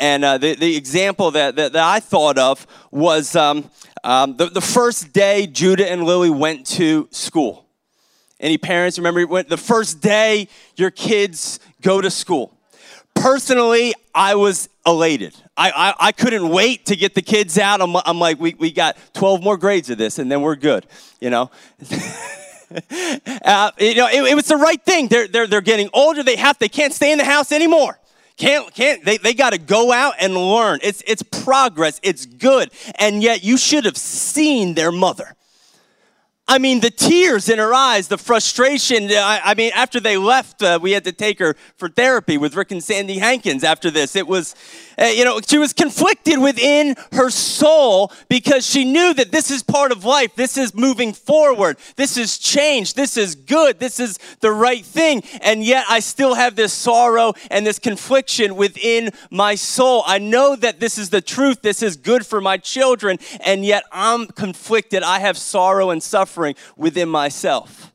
And uh, the, the example that, that, that, I thought of was um, um, the, the first day Judah and Lily went to school. Any parents remember when the first day your kids go to school? Personally, I was elated. I, I, I, couldn't wait to get the kids out. I'm, I'm like, we, we got 12 more grades of this and then we're good, you know? uh, you know, it, it, was the right thing. They're, they're, they're getting older. They have, they can't stay in the house anymore. Can't, can't, they, they got to go out and learn. It's, it's progress. It's good. And yet you should have seen their mother. I mean, the tears in her eyes, the frustration. I, I mean, after they left, uh, we had to take her for therapy with Rick and Sandy Hankins after this. It was, Uh, you know, she was conflicted within her soul because she knew that this is part of life. This is moving forward. This is change. This is good. This is the right thing. And yet I still have this sorrow and this confliction within my soul. I know that this is the truth. This is good for my children. And yet I'm conflicted. I have sorrow and suffering suffering within myself.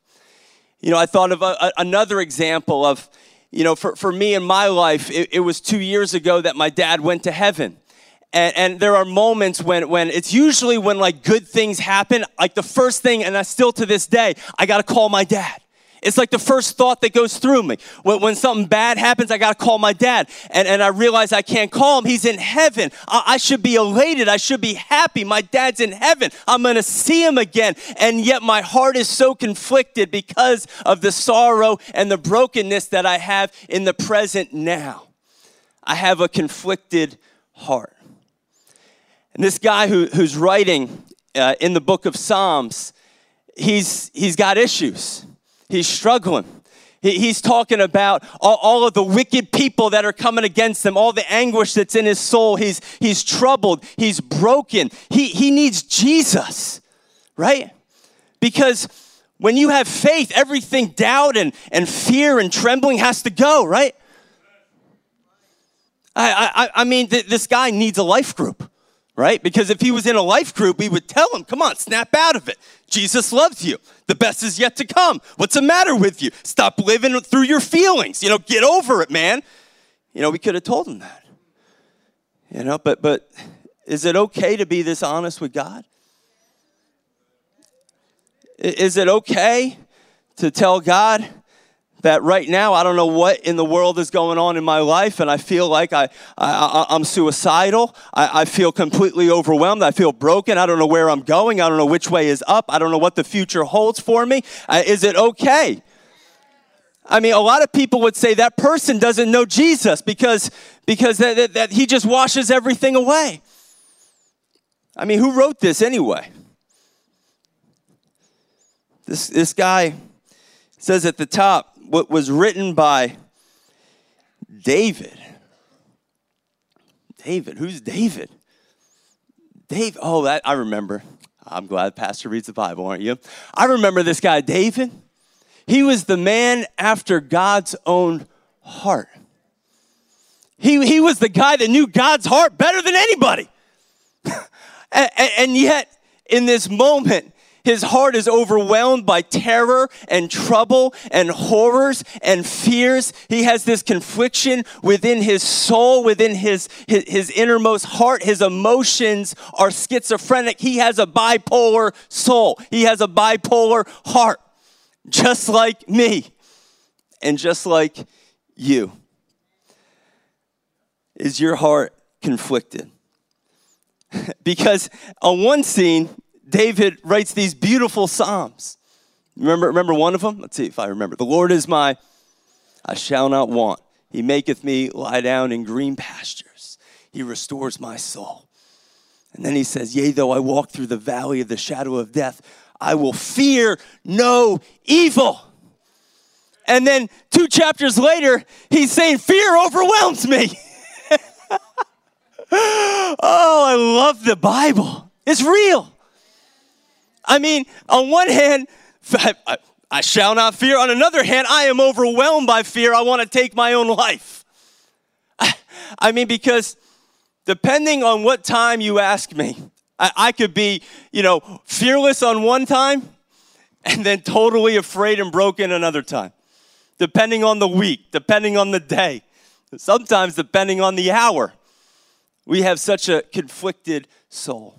You know, I thought of a, a, another example of, you know, for, for me in my life, it, it was two years ago that my dad went to heaven. And, and, there are moments when, when it's usually when like good things happen, like the first thing, and I still to this day, I gotta call my dad. It's like the first thought that goes through me. When, when something bad happens, I got to call my dad. And, and I realize I can't call him. He's in heaven. I, I should be elated. I should be happy. My dad's in heaven. I'm going to see him again. And yet my heart is so conflicted because of the sorrow and the brokenness that I have in the present now. I have a conflicted heart. And this guy who, who's writing uh, in the book of Psalms, he's, he's got issues He's struggling. He's talking about all, of the wicked people that are coming against him, all the anguish that's in his soul. He's, he's troubled. He's broken. He, he needs Jesus, right? Because when you have faith, everything doubt and, and fear and trembling has to go, right? I, I, I mean, th- this guy needs a life group right? Because if he was in a life group, we would tell him, come on, snap out of it. Jesus loves you. The best is yet to come. What's the matter with you? Stop living through your feelings. You know, get over it, man. You know, we could have told him that. You know, but but is it okay to be this honest with God? Is it okay to tell God, that right now I don't know what in the world is going on in my life, and I feel like I, I, am suicidal. I, I, feel completely overwhelmed. I feel broken. I don't know where I'm going. I don't know which way is up. I don't know what the future holds for me. Uh, is it okay? I mean, a lot of people would say that person doesn't know Jesus because, because that, that, that he just washes everything away. I mean, who wrote this anyway? This, this guy says at the top, what was written by David. David, who's David? Dave, oh, that I remember. I'm glad the Pastor reads the Bible, aren't you? I remember this guy, David. He was the man after God's own heart. He, he was the guy that knew God's heart better than anybody. and, and yet, in this moment, his heart is overwhelmed by terror and trouble and horrors and fears. He has this confliction within his soul, within his, his, his, innermost heart. His emotions are schizophrenic. He has a bipolar soul, he has a bipolar heart, just like me and just like you. Is your heart conflicted? because on one scene, David writes these beautiful Psalms. Remember, remember one of them? Let's see if I remember. The Lord is my, I shall not want. He maketh me lie down in green pastures. He restores my soul. And then he says, Yea, though I walk through the valley of the shadow of death, I will fear no evil. And then two chapters later, he's saying, Fear overwhelms me. oh, I love the Bible. It's real. I mean, on one hand, I, I shall not fear. On another hand, I am overwhelmed by fear. I want to take my own life. I mean, because depending on what time you ask me, I, I could be, you know, fearless on one time and then totally afraid and broken another time. Depending on the week, depending on the day, sometimes depending on the hour. We have such a conflicted soul.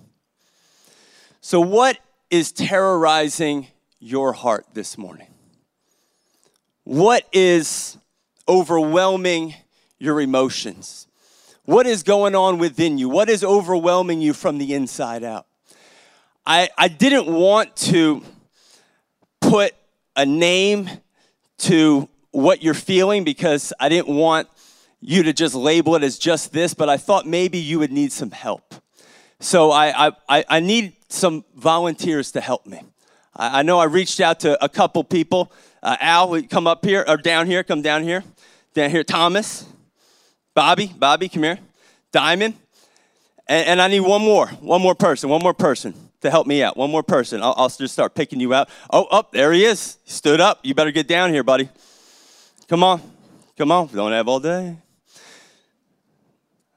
So, what is terrorizing your heart this morning? What is overwhelming your emotions? What is going on within you? What is overwhelming you from the inside out? I, I didn't want to put a name to what you're feeling because I didn't want you to just label it as just this, but I thought maybe you would need some help. So I, I, I need some volunteers to help me. I, I know I reached out to a couple people. Uh, Al, come up here, or down here, come down here. Down here, Thomas, Bobby, Bobby, come here. Diamond. And, and I need one more, one more person, one more person to help me out. One more person. I'll, I'll just start picking you out. Oh, up, oh, there he is. Stood up. You better get down here, buddy. Come on. Come on. Don't have all day.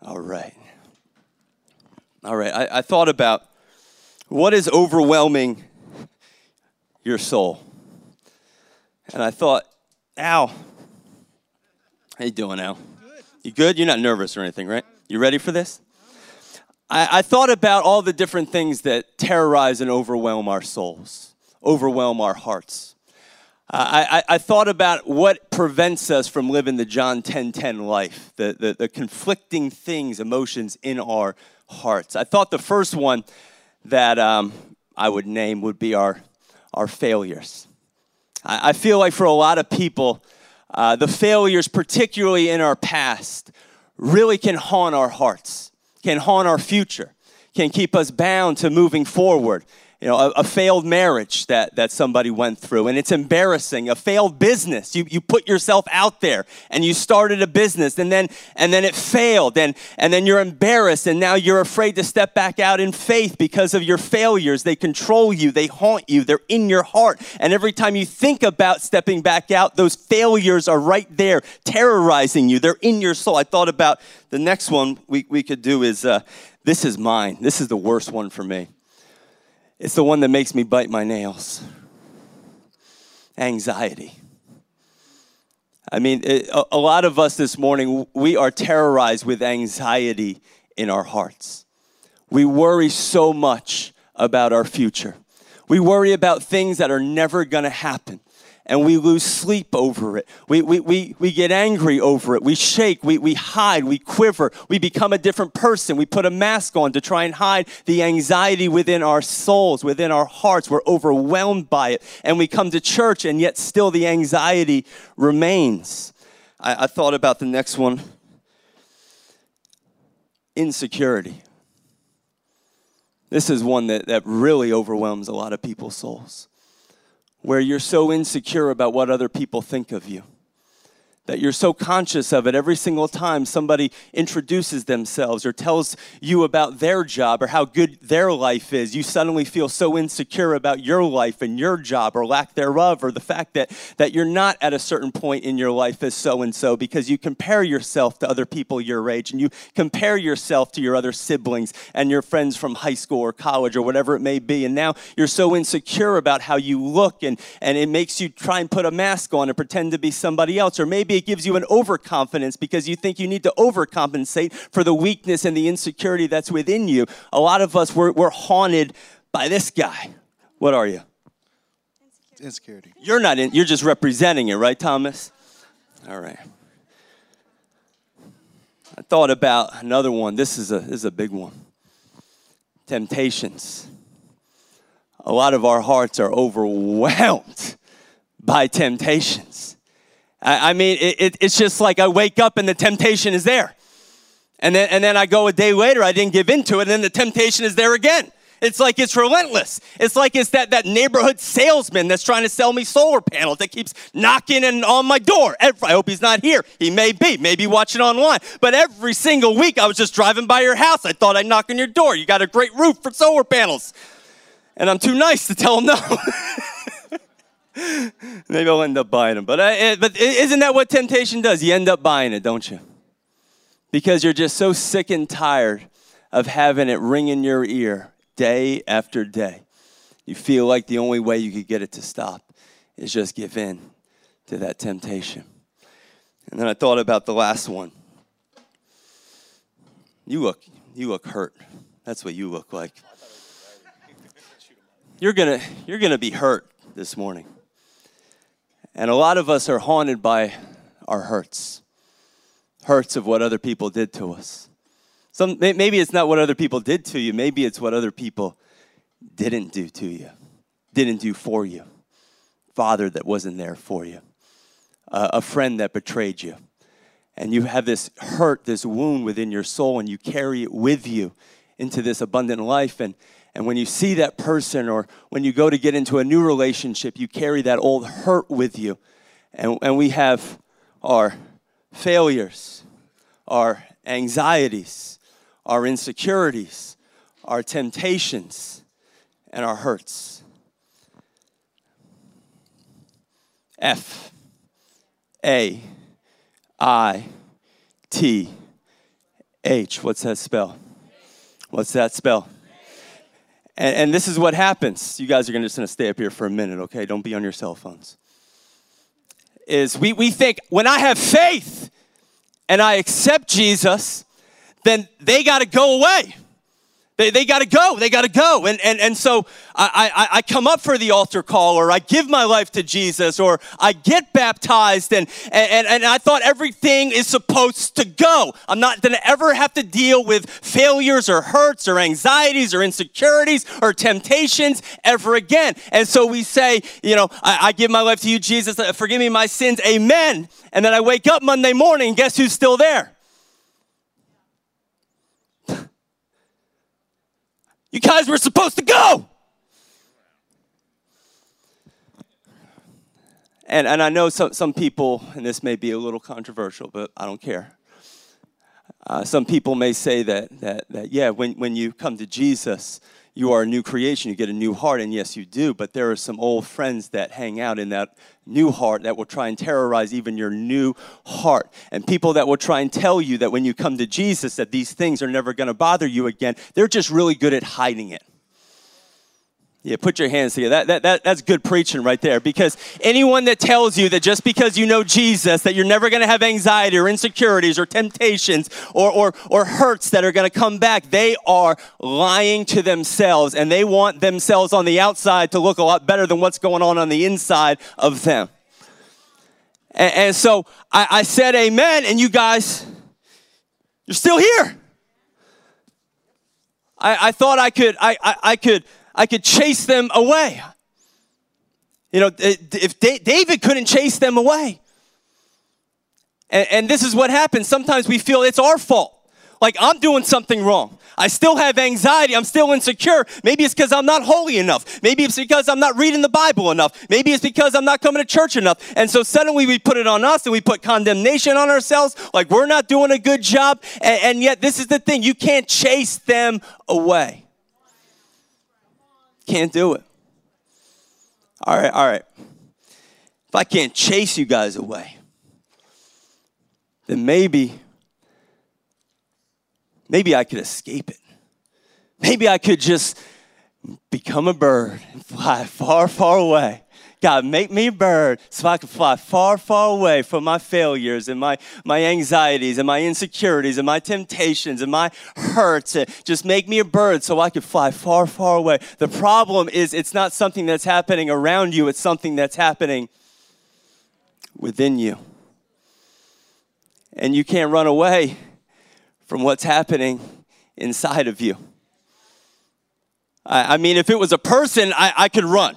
All right. All right. I, I thought about what is overwhelming your soul. And I thought, Al, how you doing, Al? You good? You're not nervous or anything, right? You ready for this? I, I thought about all the different things that terrorize and overwhelm our souls, overwhelm our hearts. I, I, I, thought about what prevents us from living the John 10 10 life, the, the, the, conflicting things, emotions in our hearts. I thought the first one that um, I would name would be our, our failures. I, I feel like for a lot of people, uh, the failures, particularly in our past, really can haunt our hearts, can haunt our future, can keep us bound to moving forward you know, a, a, failed marriage that, that somebody went through, and it's embarrassing. A failed business. You, you put yourself out there and you started a business, and then and then it failed, and, and then you're embarrassed, and now you're afraid to step back out in faith because of your failures. They control you, they haunt you, they're in your heart. And every time you think about stepping back out, those failures are right there, terrorizing you. They're in your soul. I thought about the next one we, we could do is uh, this is mine. This is the worst one for me. It's the one that makes me bite my nails anxiety. I mean, it, a, a lot of us this morning, we are terrorized with anxiety in our hearts. We worry so much about our future. We worry about things that are never going to happen and we lose sleep over it. We, we, we, we get angry over it. We shake, we, we hide, we quiver, we become a different person. We put a mask on to try and hide the anxiety within our souls, within our hearts. We're overwhelmed by it. And we come to church, and yet still the anxiety remains. I, I thought about the next one insecurity. This is one that, that really overwhelms a lot of people's souls where you're so insecure about what other people think of you that you're so conscious of it every single time somebody introduces themselves or tells you about their job or how good their life is. You suddenly feel so insecure about your life and your job or lack thereof, or the fact that, that you're not at a certain point in your life as so and so because you compare yourself to other people your age and you compare yourself to your other siblings and your friends from high school or college or whatever it may be. And now you're so insecure about how you look and, and it makes you try and put a mask on and pretend to be somebody else. Or maybe it gives you an overconfidence because you think you need to overcompensate for the weakness and the insecurity that's within you. A lot of us, we're, we're haunted by this guy. What are you? Insecurity. You're not in, you're just representing it, right, Thomas? All right. I thought about another one. This is a, this is a big one temptations. A lot of our hearts are overwhelmed by temptations. I, I mean, it, it, it's just like I wake up and the temptation is there. And then, and then I go a day later, I didn't give in to it, and then the temptation is there again. It's like it's relentless. It's like it's that, that neighborhood salesman that's trying to sell me solar panels that keeps knocking and on my door. Every, I hope he's not here. He may be, maybe watching online. But every single week I was just driving by your house. I thought I'd knock on your door. You got a great roof for solar panels. And I'm too nice to tell him no. Maybe I'll end up buying them. Uh, but, I, but isn't that what temptation does? You end up buying it, don't you? Because you're just so sick and tired of having it ring in your ear day after day. You feel like the only way you could get it to stop is just give in to that temptation. And then I thought about the last one You look, you look hurt. That's what you look like. You're gonna, you're gonna be hurt this morning. And a lot of us are haunted by our hurts, hurts of what other people did to us. Some, maybe it's not what other people did to you, maybe it's what other people didn't do to you, didn't do for you. Father that wasn't there for you, uh, a friend that betrayed you. And you have this hurt, this wound within your soul, and you carry it with you into this abundant life. And, and when you see that person or when you go to get into a new relationship, you carry that old hurt with you. And, and we have our failures, our anxieties, our insecurities, our temptations, and our hurts. F A I T H. What's that spell? What's that spell? And, and this is what happens. You guys are gonna, just going to stay up here for a minute, okay? Don't be on your cell phones. Is we, we think when I have faith and I accept Jesus, then they got to go away. They, they got to go. They got to go. And, and, and so I, I, I come up for the altar call, or I give my life to Jesus, or I get baptized, and, and, and I thought everything is supposed to go. I'm not going to ever have to deal with failures, or hurts, or anxieties, or insecurities, or temptations ever again. And so we say, you know, I, I give my life to you, Jesus, forgive me my sins, amen. And then I wake up Monday morning, guess who's still there? You guys were supposed to go. And, and I know some, some people, and this may be a little controversial, but I don't care. Uh, some people may say that, that, that, yeah, when, when you come to Jesus, you are a new creation, you get a new heart, and yes, you do, but there are some old friends that hang out in that new heart that will try and terrorize even your new heart. And people that will try and tell you that when you come to Jesus that these things are never going to bother you again, they're just really good at hiding it. Yeah, put your hands together. That, that, that, that's good preaching right there. Because anyone that tells you that just because you know Jesus, that you're never going to have anxiety or insecurities or temptations or, or, or hurts that are going to come back, they are lying to themselves and they want themselves on the outside to look a lot better than what's going on on the inside of them. And, and so I, I said amen, and you guys, you're still here. I, I thought I could, I, I, I could I could chase them away. You know, if David couldn't chase them away. And, this is what happens. Sometimes we feel it's our fault. Like I'm doing something wrong. I still have anxiety. I'm still insecure. Maybe it's because I'm not holy enough. Maybe it's because I'm not reading the Bible enough. Maybe it's because I'm not coming to church enough. And so suddenly we put it on us and we put condemnation on ourselves, like we're not doing a good job. And yet, this is the thing you can't chase them away. Can't do it. All right, all right. If I can't chase you guys away, then maybe, maybe I could escape it. Maybe I could just become a bird and fly far, far away God, make me a bird so I can fly far, far away from my failures and my, my anxieties and my insecurities and my temptations and my hurts. Just make me a bird so I can fly far, far away. The problem is it's not something that's happening around you, it's something that's happening within you. And you can't run away from what's happening inside of you. I, I mean, if it was a person, I, I could run.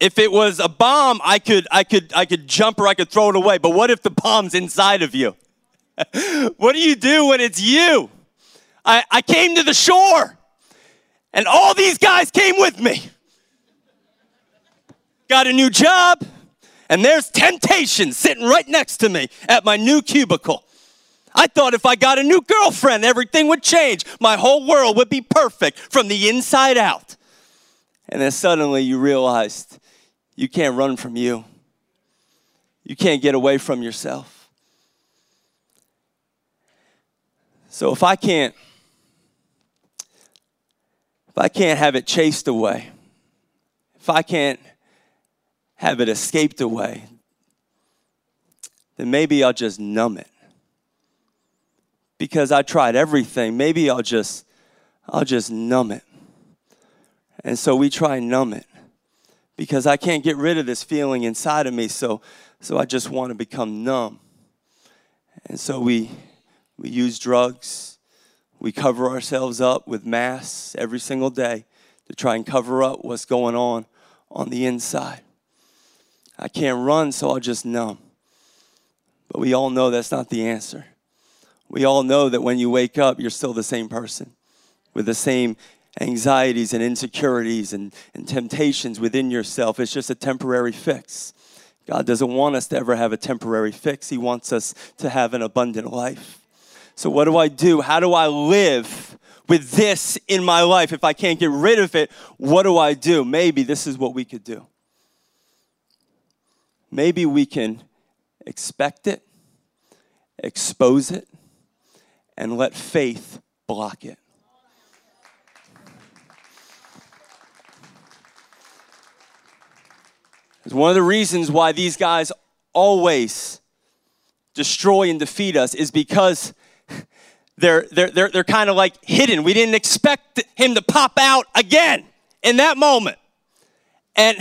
If it was a bomb, I could, I could, I could jump or I could throw it away. But what if the bomb's inside of you? what do you do when it's you? I, I came to the shore and all these guys came with me. Got a new job, and there's temptation sitting right next to me at my new cubicle. I thought if I got a new girlfriend, everything would change. My whole world would be perfect from the inside out. And then suddenly you realized you can't run from you. You can't get away from yourself. So if I can't if I can't have it chased away, if I can't have it escaped away, then maybe I'll just numb it. because I tried everything. Maybe I'll just I'll just numb it. And so we try and numb it because I can't get rid of this feeling inside of me. So, so I just want to become numb. And so we, we use drugs. We cover ourselves up with masks every single day to try and cover up what's going on on the inside. I can't run, so I'll just numb. But we all know that's not the answer. We all know that when you wake up, you're still the same person with the same anxieties and insecurities and, and temptations within yourself. It's just a temporary fix. God doesn't want us to ever have a temporary fix, He wants us to have an abundant life. So, what do I do? How do I live with this in my life? If I can't get rid of it, what do I do? Maybe this is what we could do. Maybe we can expect it, expose it, and let faith block it. It's one of the reasons why these guys always destroy and defeat us is because they're, they're, they're, they're kind of like hidden. We didn't expect him to pop out again in that moment. And,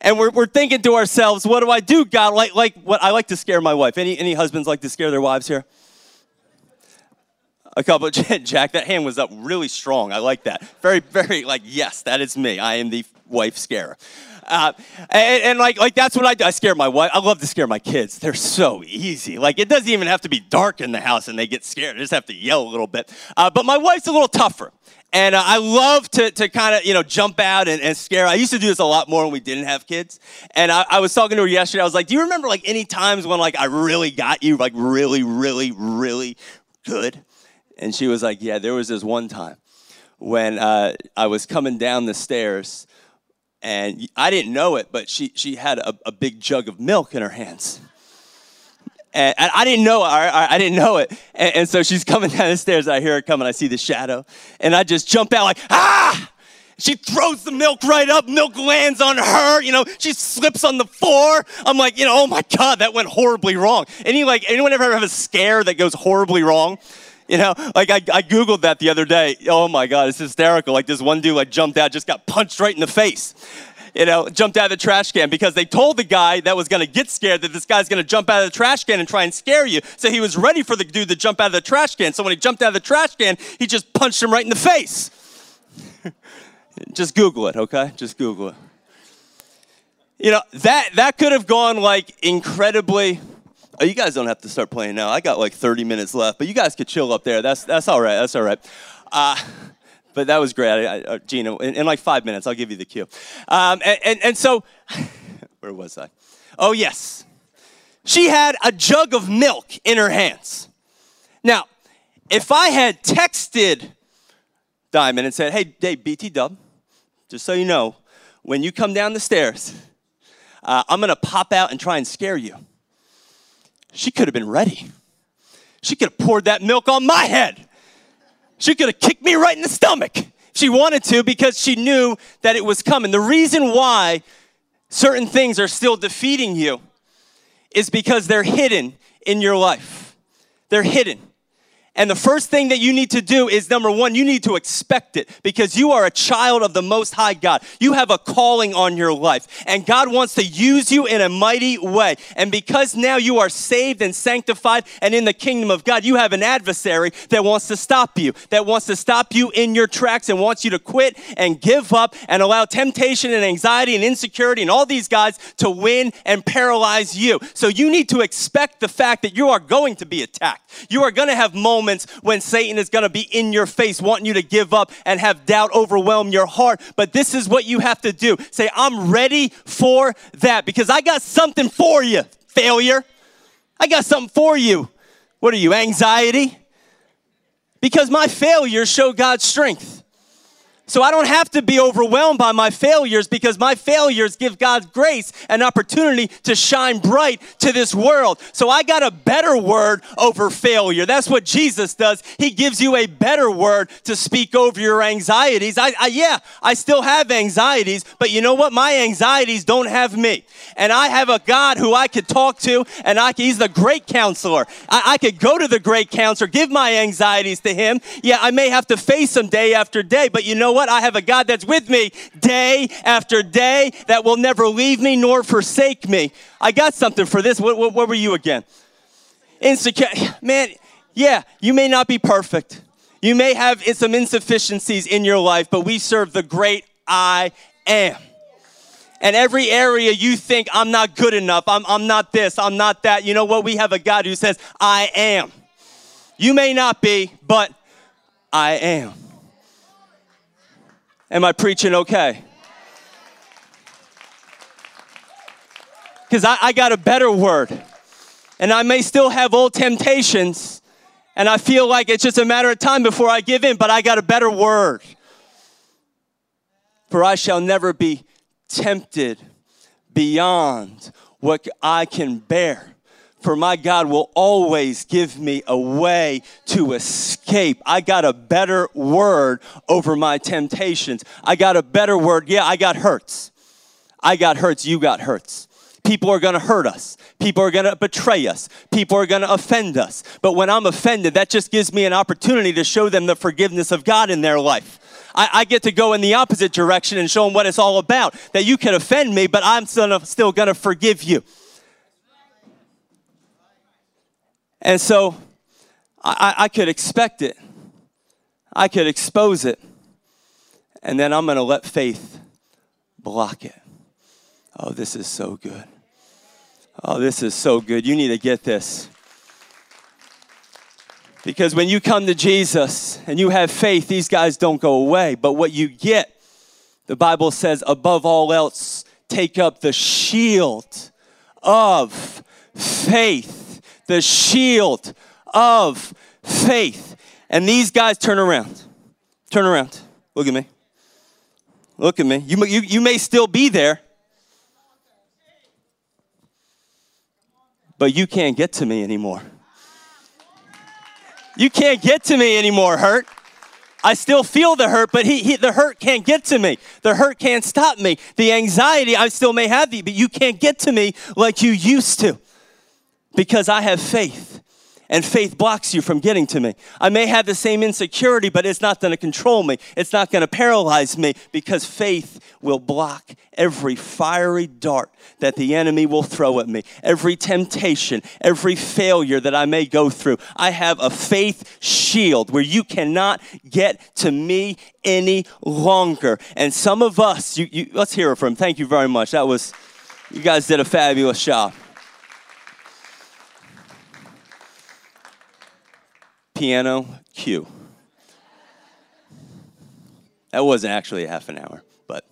and we're, we're thinking to ourselves, what do I do, God? Like, like what I like to scare my wife. Any, any husbands like to scare their wives here? A couple, Jack, that hand was up really strong. I like that. Very, very, like, yes, that is me. I am the wife scarer. Uh, and, and, like, like that's what I do. I scare my wife. I love to scare my kids. They're so easy. Like it doesn't even have to be dark in the house and they get scared. I just have to yell a little bit. Uh, but my wife's a little tougher. And uh, I love to, to kind of, you know, jump out and, and, scare. I used to do this a lot more when we didn't have kids. And I, I was talking to her yesterday. I was like, do you remember like any times when like I really got you, like really, really, really good? And she was like, yeah, there was this one time when uh, I was coming down the stairs and I didn't know it, but she, she had a, a big jug of milk in her hands. And, and I didn't know I, I didn't know it. And, and, so she's coming down the stairs. I hear her coming. I see the shadow. And I just jump out like, ah! She throws the milk right up. Milk lands on her. You know, she slips on the floor. I'm like, you know, oh my God, that went horribly wrong. Any like, anyone ever have a scare that goes horribly wrong? You know, like I, I Googled that the other day. Oh my God, it's hysterical. Like this one dude like jumped out, just got punched right in the face. You know, jumped out of the trash can because they told the guy that was gonna get scared that this guy's gonna jump out of the trash can and try and scare you. So he was ready for the dude to jump out of the trash can. So when he jumped out of the trash can, he just punched him right in the face. just Google it, okay? Just Google it. You know, that that could have gone like incredibly Oh, you guys don't have to start playing now. I got like 30 minutes left, but you guys could chill up there. That's, that's all right. That's all right. Uh, but that was great. I, I, uh, Gina, in, in, like five minutes, I'll give you the cue. Um, and, and, and so, where was I? Oh, yes. She had a jug of milk in her hands. Now, if I had texted Diamond and said, hey, Dave, BT Dub, just so you know, when you come down the stairs, uh, I'm to pop out and try and scare you she could have been ready. She could have poured that milk on my head. She could have kicked me right in the stomach. She wanted to because she knew that it was coming. The reason why certain things are still defeating you is because they're hidden in your life. They're hidden. And the first thing that you need to do is number one, you need to expect it because you are a child of the Most High God. You have a calling on your life, and God wants to use you in a mighty way. And because now you are saved and sanctified and in the kingdom of God, you have an adversary that wants to stop you, that wants to stop you in your tracks and wants you to quit and give up and allow temptation and anxiety and insecurity and all these guys to win and paralyze you. So you need to expect the fact that you are going to be attacked. You are going to have moments moments when Satan is going to be in your face, wanting you to give up and have doubt overwhelm your heart. But this is what you have to do say, I'm ready for that because I got something for you, failure. I got something for you. What are you, anxiety? Because my failures show God's strength. So I don't have to be overwhelmed by my failures because my failures give God's grace an opportunity to shine bright to this world. So I got a better word over failure. That's what Jesus does. He gives you a better word to speak over your anxieties. I, I yeah, I still have anxieties, but you know what? My anxieties don't have me. And I have a God who I could talk to, and I, he's the great counselor. I, I could go to the great counselor, give my anxieties to him. Yeah, I may have to face them day after day, but you know what? I have a God that's with me day after day that will never leave me nor forsake me. I got something for this. What, what, what were you again? Insecure. Man, yeah, you may not be perfect. You may have some insufficiencies in your life, but we serve the great I am. And every area you think, I'm not good enough, I'm, I'm not this, I'm not that, you know what? We have a God who says, I am. You may not be, but I am. Am I preaching okay? Because I, I got a better word. And I may still have old temptations, and I feel like it's just a matter of time before I give in, but I got a better word. For I shall never be tempted beyond what I can bear for my God will always give me a way to escape. I got a better word over my temptations. I got a better word. Yeah, I got hurts. I got hurts. You got hurts. People are going to hurt us. People are going to betray us. People are going to offend us. But when I'm offended, that just gives me an opportunity to show them the forgiveness of God in their life. I, I get to go in the opposite direction and show them what it's all about. That you can offend me, but I'm still, still going to forgive you. And so I, I could expect it, I could expose it, and then I'm going to let faith block it. Oh, this is so good. Oh, this is so good. You need to get this. Because when you come to Jesus and you have faith, these guys don't go away. But what you get, the Bible says, above all else, take up the shield of faith the shield of faith. And these guys turn around. Turn around. Look at me. Look at me. You, you, you may still be there, but you can't get to me anymore. You can't get to me anymore, hurt. I still feel the hurt, but he, he, the hurt can't get to me. The hurt can't stop me. The anxiety, I still may have the, but you can't get to me like you used to because I have faith. And faith blocks you from getting to me. I may have the same insecurity, but it's not going to control me. It's not going to paralyze me because faith will block every fiery dart that the enemy will throw at me, every temptation, every failure that I may go through. I have a faith shield where you cannot get to me any longer. And some of us, you, you, let's hear it from. Thank you very much. That was, you guys did a fabulous job. Piano, cue. That wasn't actually half an hour, but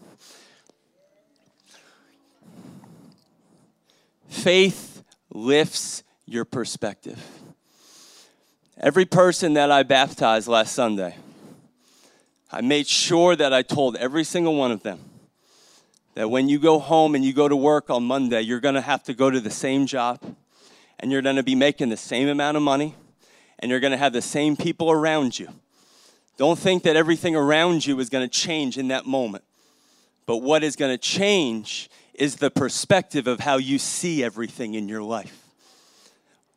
faith lifts your perspective. Every person that I baptized last Sunday, I made sure that I told every single one of them that when you go home and you go to work on Monday, you're going to have to go to the same job and you're going to be making the same amount of money and you're going to have the same people around you. Don't think that everything around you is going to change in that moment. But what is going to change is the perspective of how you see everything in your life.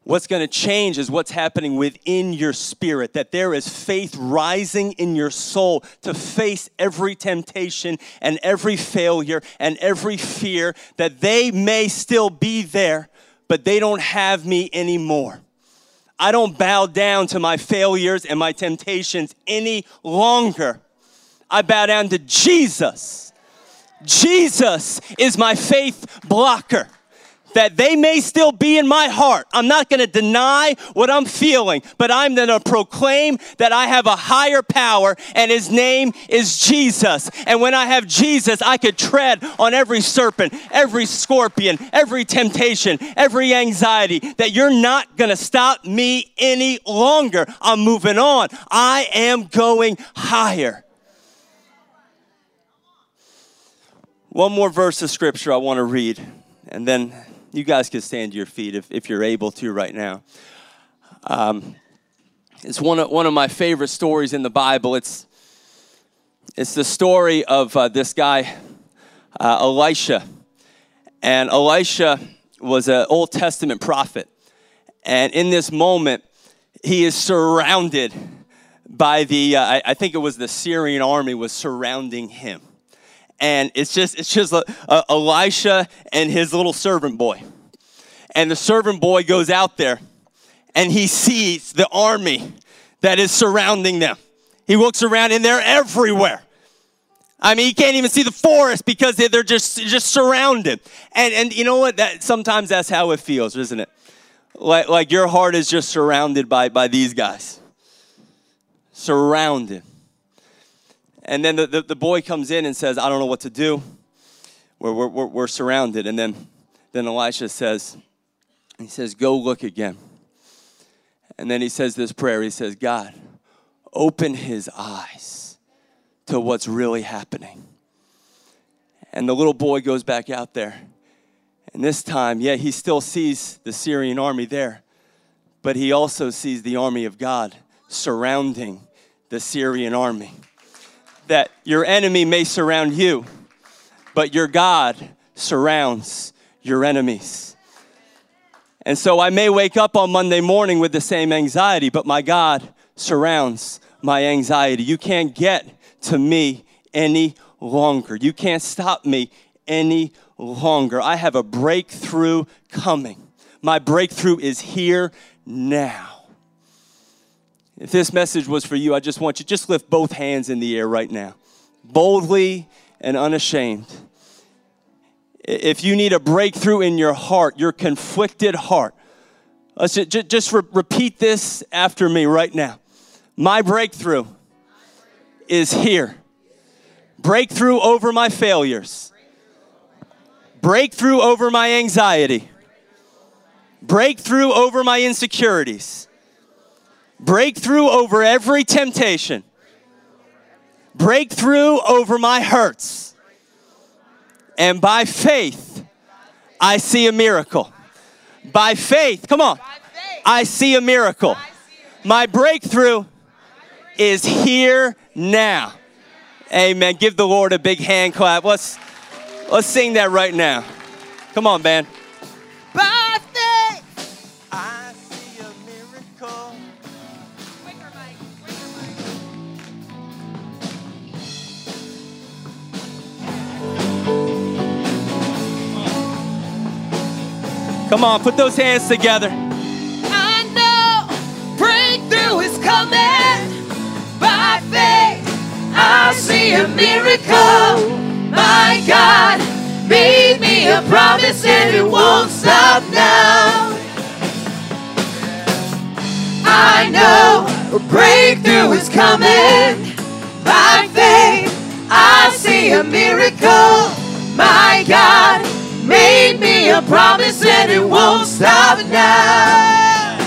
What's going to change is what's happening within your spirit, that there is faith rising in your soul to face every temptation and every failure and every fear, that they may still be there, but they don't have me anymore. I don't bow down to my failures and my temptations any longer. I bow down to Jesus. Jesus is my faith blocker that they may still be in my heart. I'm not going to deny what I'm feeling, but I'm going to proclaim that I have a higher power and his name is Jesus. And when I have Jesus, I could tread on every serpent, every scorpion, every temptation, every anxiety that you're not going to stop me any longer. I'm moving on. I am going higher. One more verse of scripture I want to read, and then you guys can stand to your feet if, if you're able to right now. Um, it's one of, one of my favorite stories in the Bible. It's, it's the story of uh, this guy, uh, Elisha. And Elisha was an Old Testament prophet. And in this moment, he is surrounded by the, uh, I, I think it was the Syrian army was surrounding him and it's just it's just uh, uh, Elisha and his little servant boy. And the servant boy goes out there and he sees the army that is surrounding them. He looks around and they're everywhere. I mean, he can't even see the forest because they're just just surrounded. And and you know what? That sometimes that's how it feels, isn't it? Like like your heart is just surrounded by by these guys. Surrounded. And then the, the, the, boy comes in and says, I don't know what to do. We're, we're, we're surrounded. And then, then Elisha says, he says, Go look again. And then he says this prayer. He says, God, open his eyes to what's really happening. And the little boy goes back out there. And this time, yeah, he still sees the Syrian army there, but he also sees the army of God surrounding the Syrian army that your enemy may surround you, but your God surrounds your enemies. And so I may wake up on Monday morning with the same anxiety, but my God surrounds my anxiety. You can't get to me any longer. You can't stop me any longer. I have a breakthrough coming. My breakthrough is here now. If this message was for you, I just want you just lift both hands in the air right now, boldly and unashamed. If you need a breakthrough in your heart, your conflicted heart, let's just, just re- repeat this after me right now. My breakthrough is here. Breakthrough over my failures. Breakthrough over my anxiety. Breakthrough over my insecurities breakthrough over every temptation, breakthrough over my hurts. And by faith, I see a miracle. By faith, come on, I see a miracle. My breakthrough is here now. Amen. Give the Lord a big hand clap. Let's let's sing that right now. Come on, band. Come on, put those hands together. I know breakthrough is coming by faith. I see a miracle. My God made me a promise and it won't stop now. I know a breakthrough is coming by faith. I see a miracle. My God made me a promise and it won't stop now.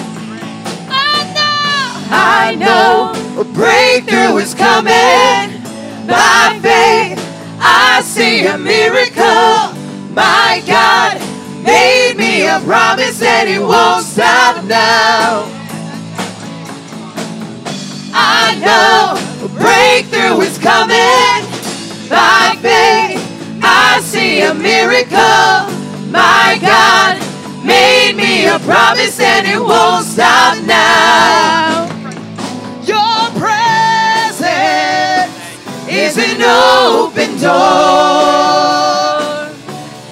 I know, I know a breakthrough is coming by faith. I see a miracle. My God made me a promise and it won't stop now. I know a breakthrough is coming by. A miracle. My God made me a promise and it won't stop now. Your presence is an open door.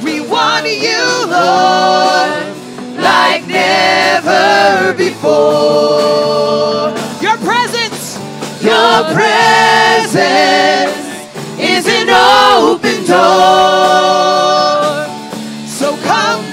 We want you, Lord, like never before. Your presence, your presence an open door.